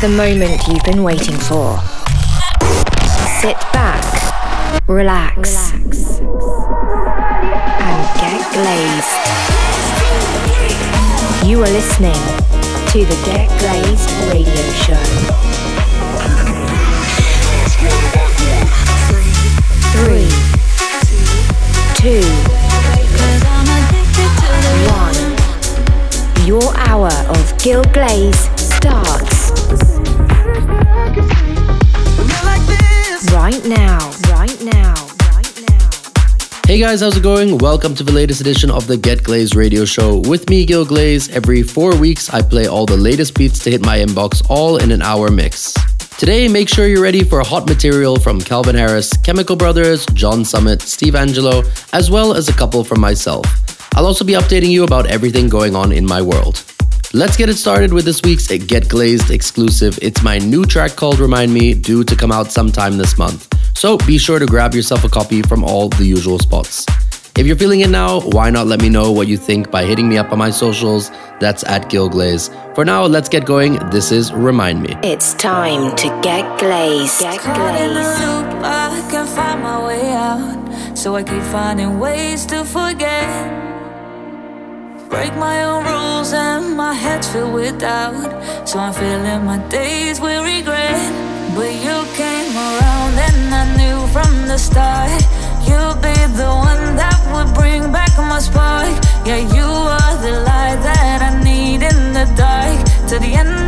The moment you've been waiting for. Sit back, relax, relax. and get glazed. You are listening to the Get Glazed Radio Show. Three, two, one. Your hour of Gil Glaze starts. Right now, right now. Hey guys, how's it going? Welcome to the latest edition of the Get Glaze radio show. With me, Gil Glaze. Every four weeks, I play all the latest beats to hit my inbox, all in an hour mix. Today, make sure you're ready for hot material from Calvin Harris, Chemical Brothers, John Summit, Steve Angello, as well as a couple from myself. I'll also be updating you about everything going on in my world. Let's get it started with this week's Get Glazed exclusive. It's my new track called Remind Me, due to come out sometime this month. So be sure to grab yourself a copy from all the usual spots. If you're feeling it now, why not let me know what you think by hitting me up on my socials? That's at Gil Glaze. For now, let's get going. This is Remind Me. It's time to get glazed. Get glazed. I can find my way out, so I keep finding ways to forget. Break my own rules and my head's filled with doubt. So I'm filling my days with regret. But you came around and I knew from the start you'd be the one that would bring back my spark. Yeah, you are the light that I need in the dark to the end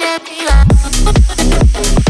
Let me be you.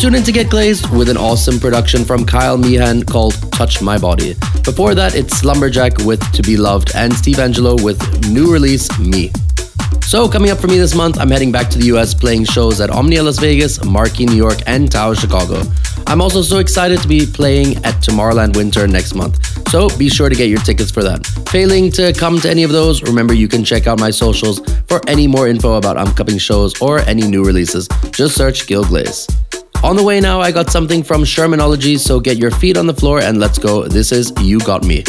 You're in to Get Glazed with an awesome production from Kyle Meehan called Touch My Body. Before that, it's Slumberjack with To Be Loved and Steve Angello with new release Me. So, coming up for me this month, I'm heading back to the US playing shows at Omnia Las Vegas, Marquee New York, and Tao Chicago. I'm also so excited to be playing at Tomorrowland Winter next month, so be sure to get your tickets for that. Failing to come to any of those, remember you can check out my socials for any more info about upcoming shows or any new releases. Just search Gil Glaze. On the way now, I got something from Shermanology, so get your feet on the floor and let's go. This is You Got Me.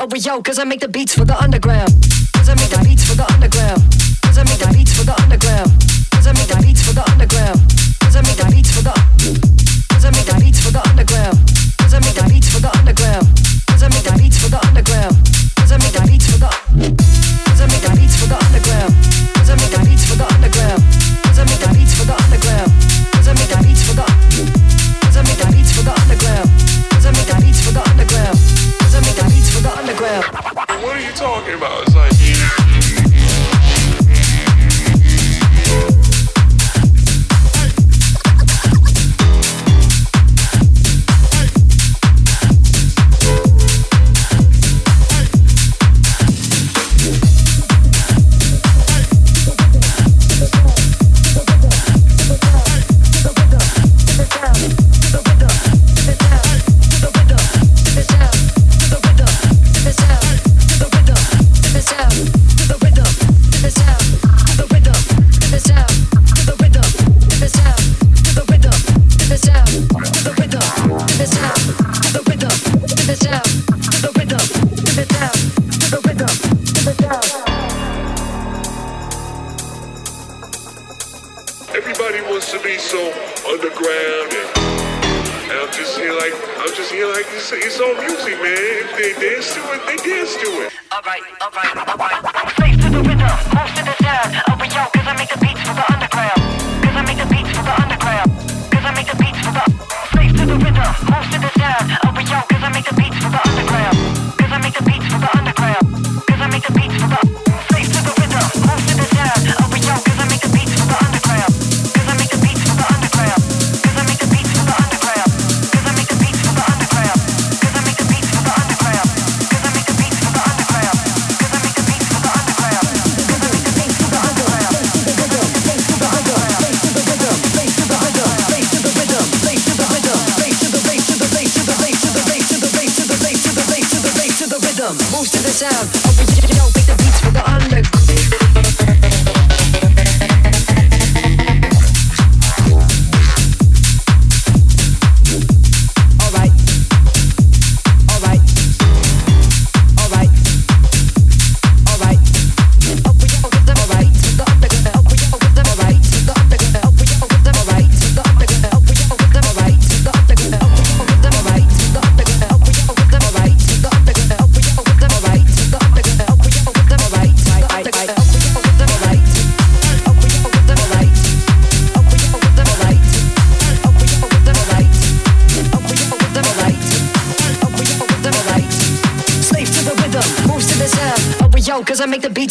Oh, Over yo, cause I make the beats for the underground.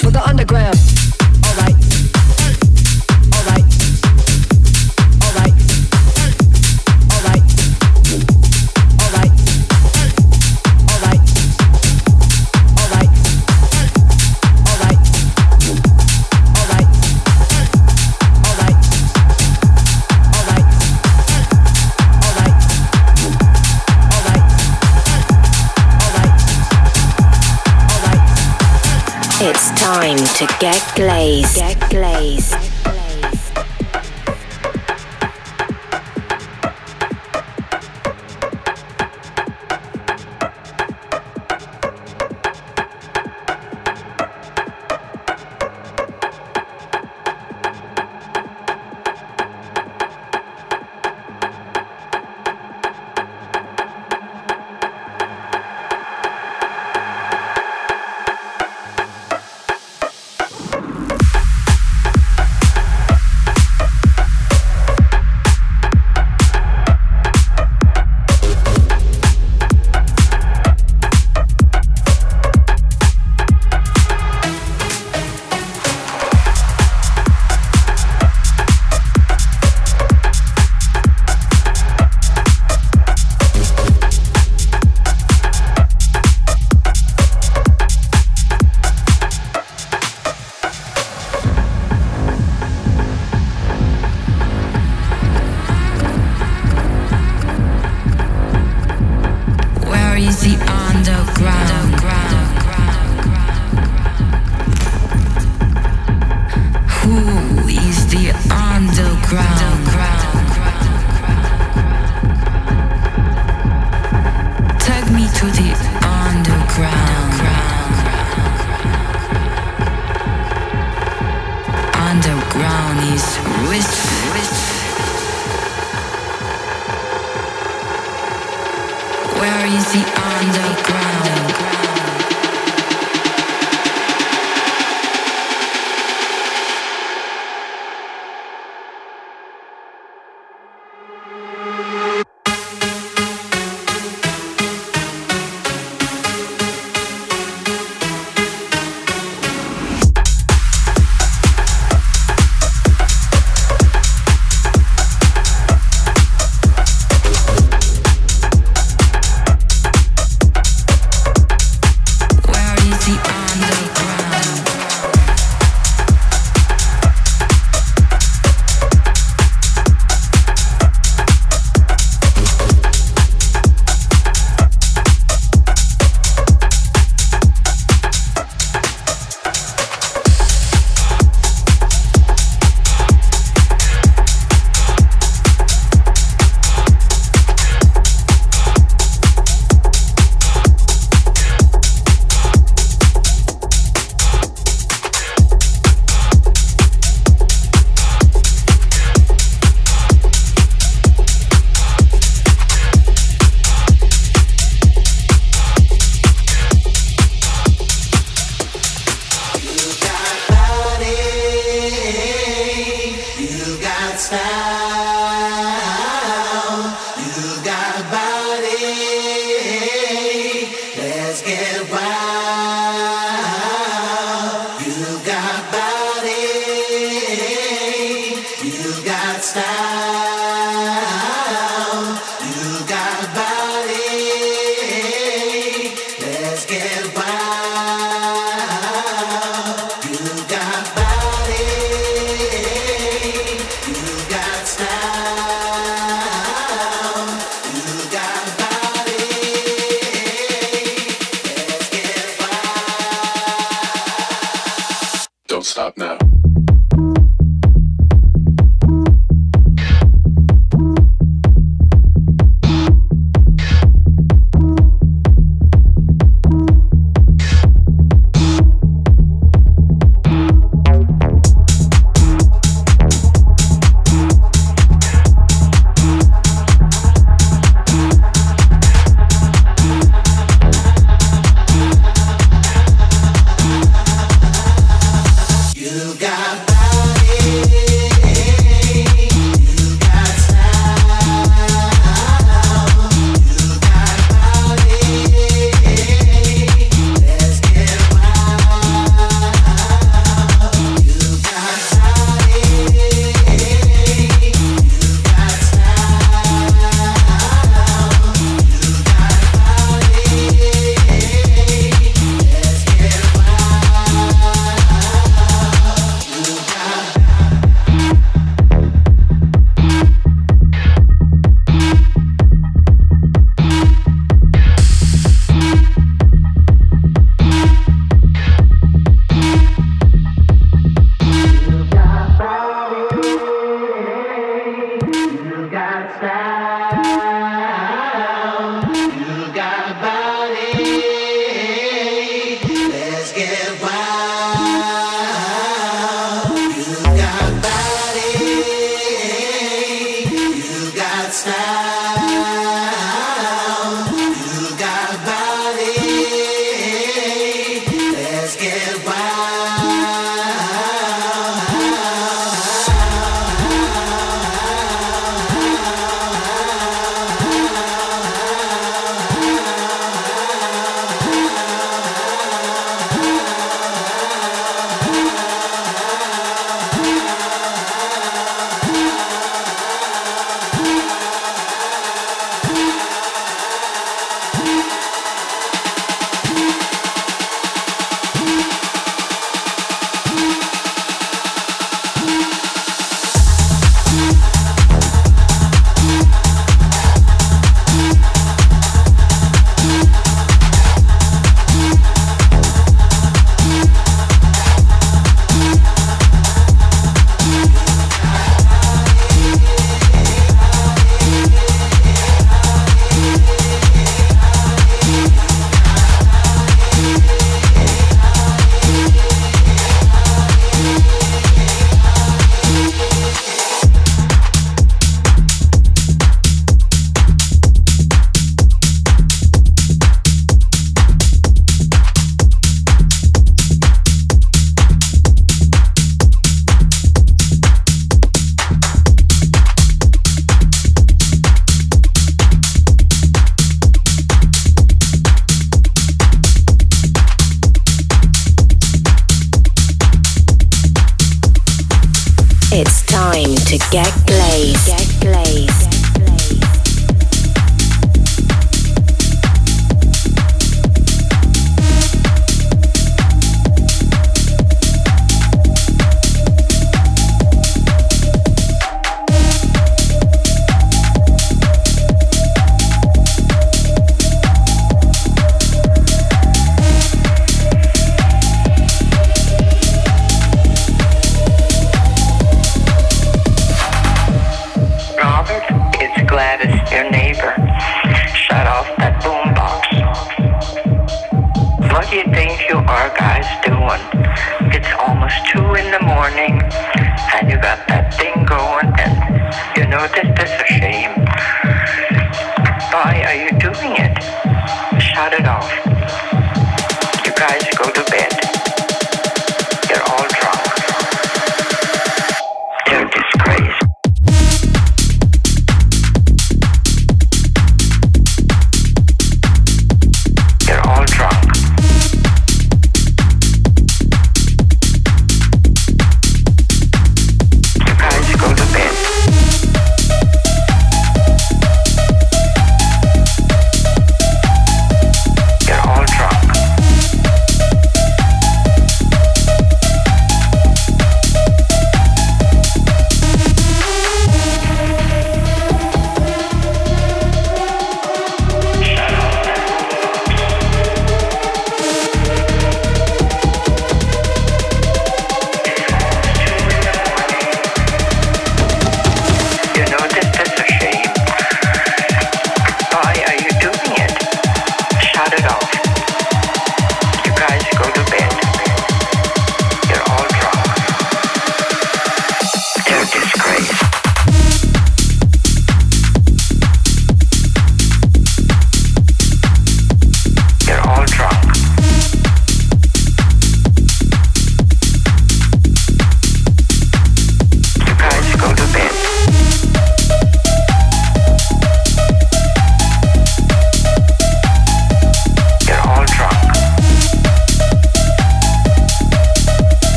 for the to get glazed. Get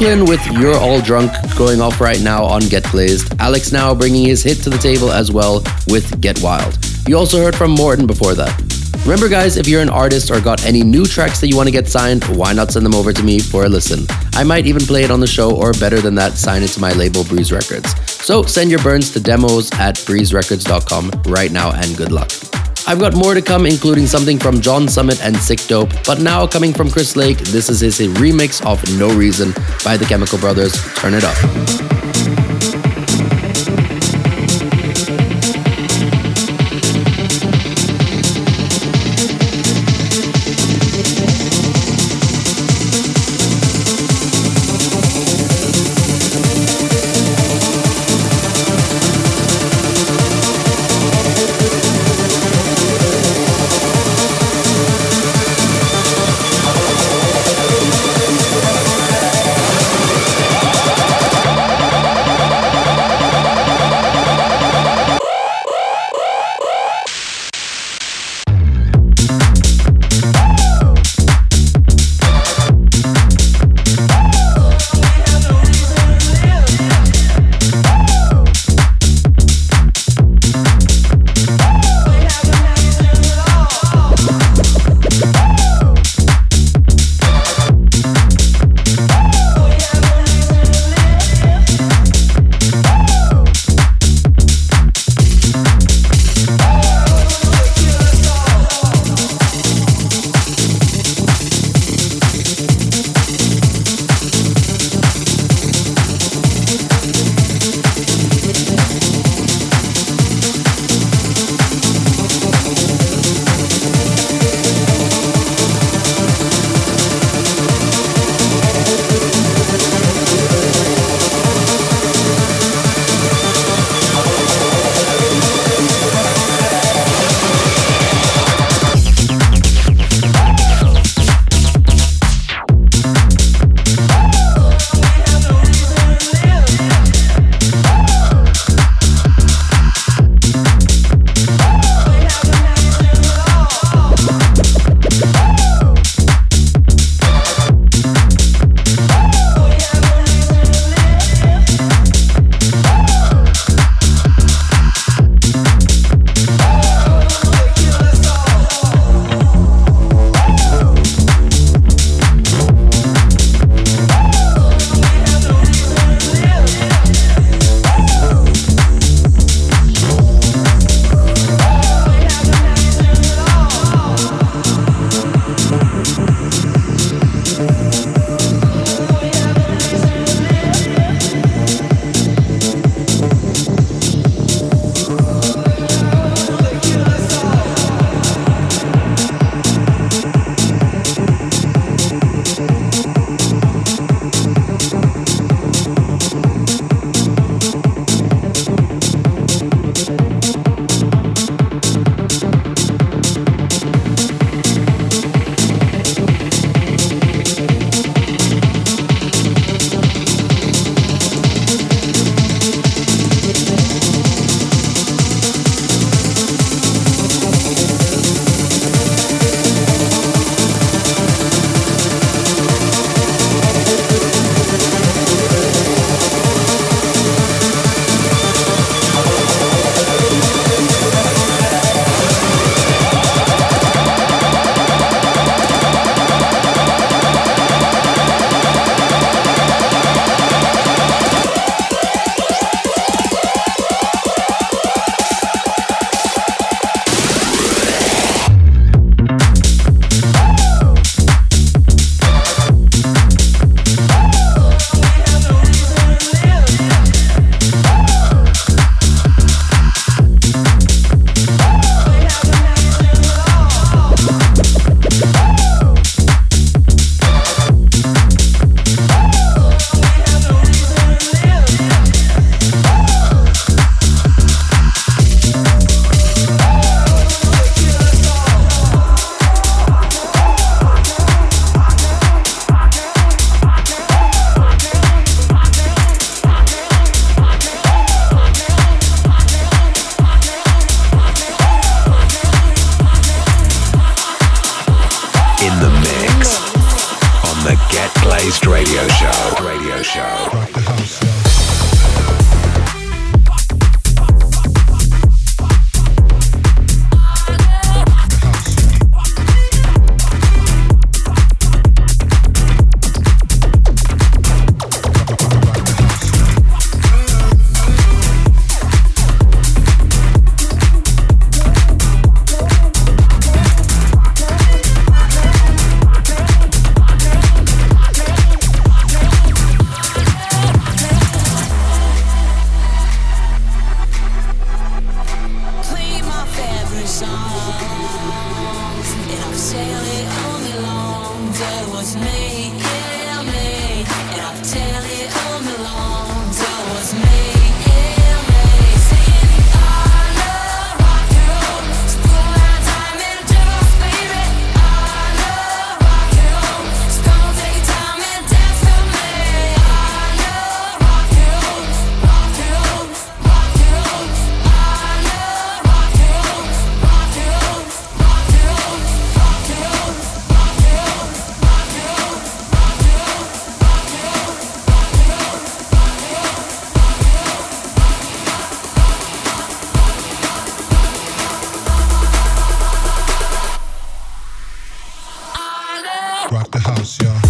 BRKLYN with You're All Drunk going off right now on Get Glazed. Alex now bringing his hit to the table as well with Get Wild. You also heard from Morten before that. Remember, guys, if you're an artist or got any new tracks that you want to get signed, why not send them over to me for a listen? I might even play it on the show, or better than that, sign it to my label, Breeze Records. So send your burns to demos at breezerecords.com right now, and good luck. I've got more to come, including something from John Summit and Sikdope. But now, coming from Chris Lake, this is his remix of No Reason by the Chemical Brothers. Turn it up. house, y'all.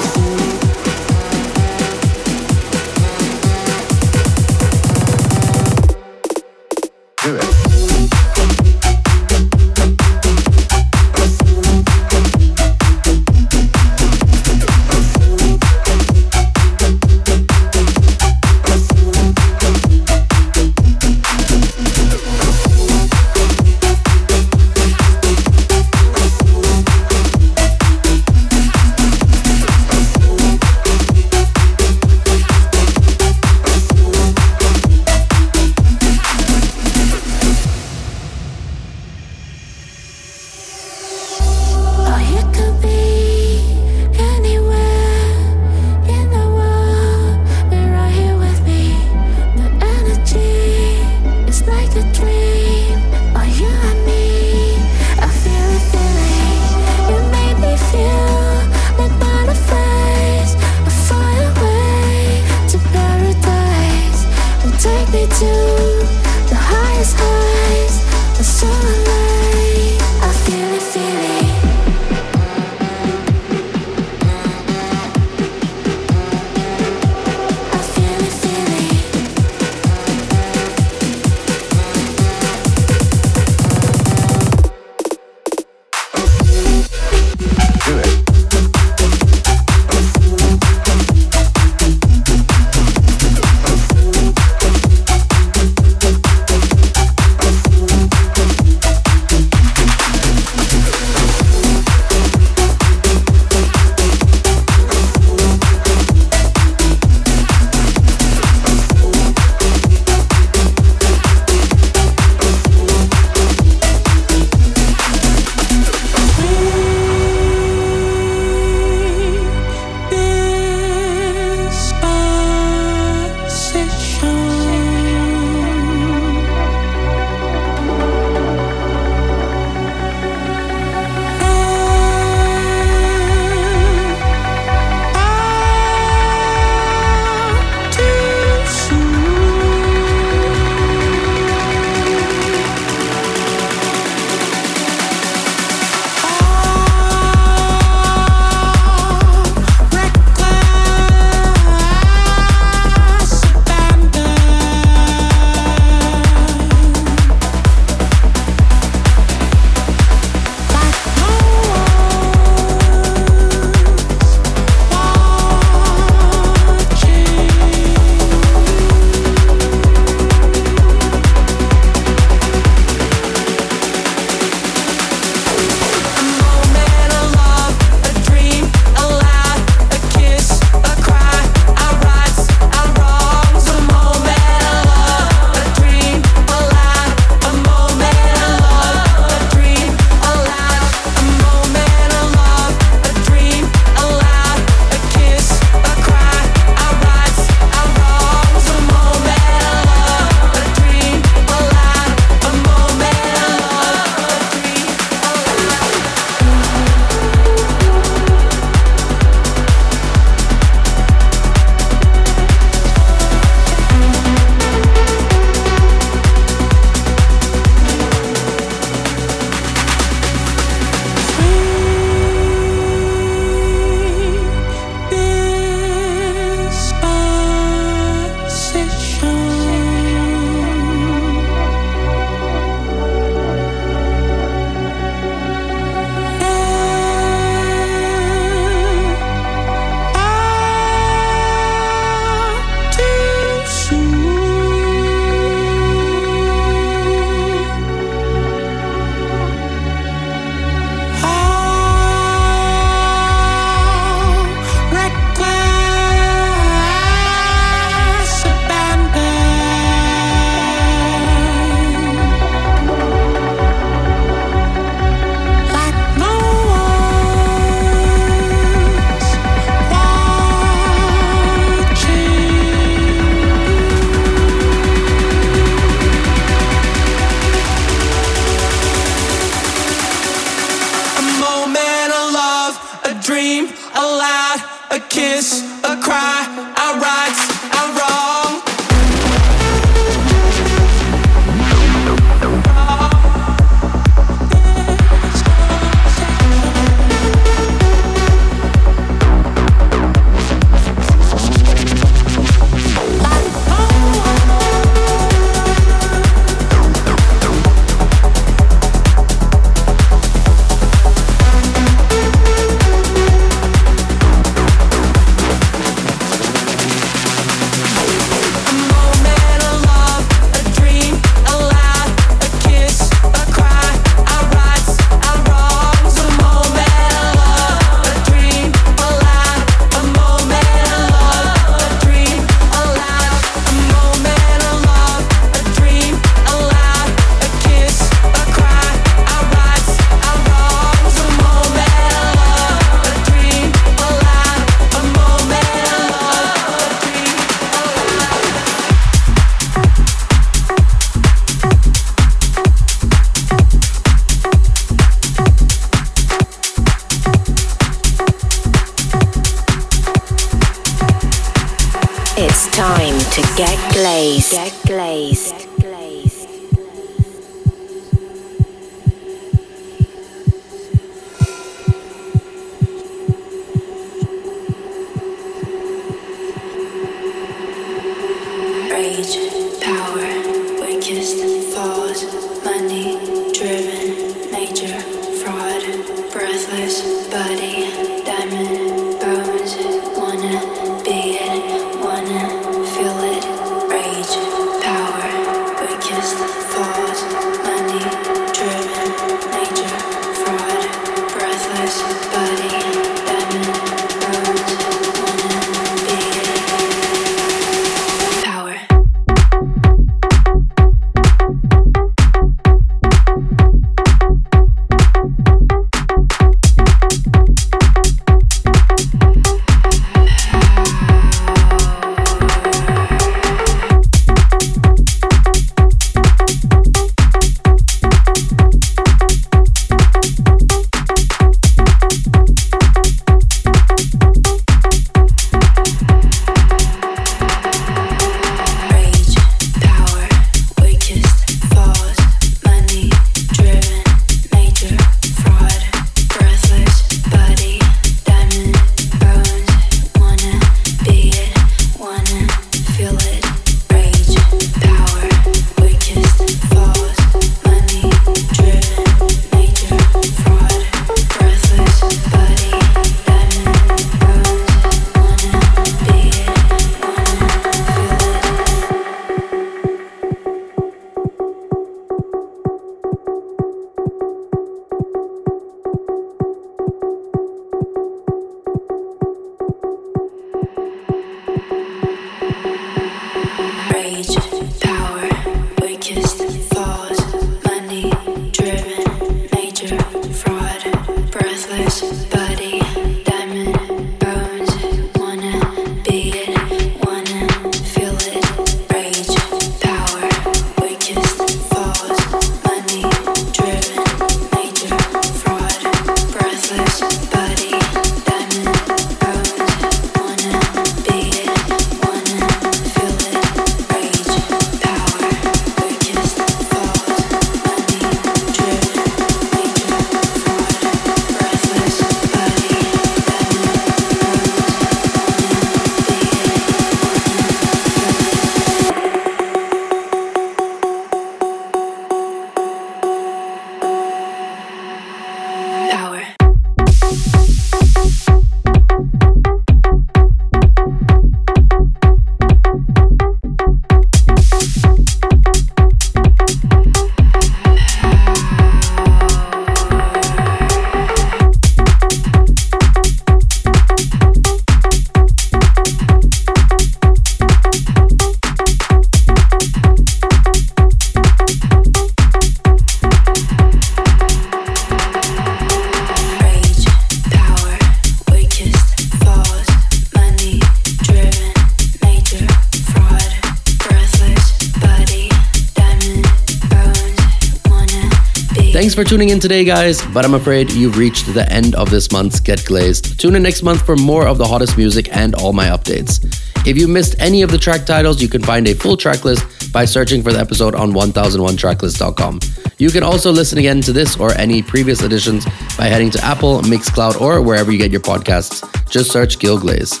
For tuning in today, guys, but I'm afraid you've reached the end of this month's Get Glazed. Tune in next month for more of the hottest music and all my updates. If you missed any of the track titles, you can find a full track list by searching for the episode on 1001tracklist.com. You can also listen again to this or any previous editions by heading to Apple, Mixcloud, or wherever you get your podcasts. Just search Gil Glaze.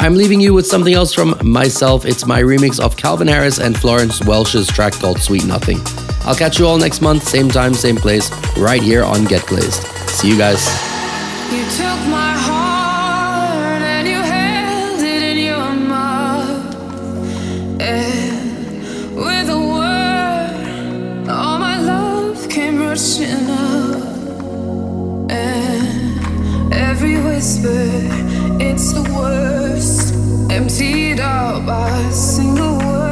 I'm leaving you with something else from myself. It's my remix of Calvin Harris and Florence Welch's track called Sweet Nothing. I'll catch you all next month, same time, same place, right here on Get Glazed. See you guys. You took my heart and you held it in your mouth. And with a word, all my love came rushing up. And every whisper, it's the worst. Emptied out by a single word.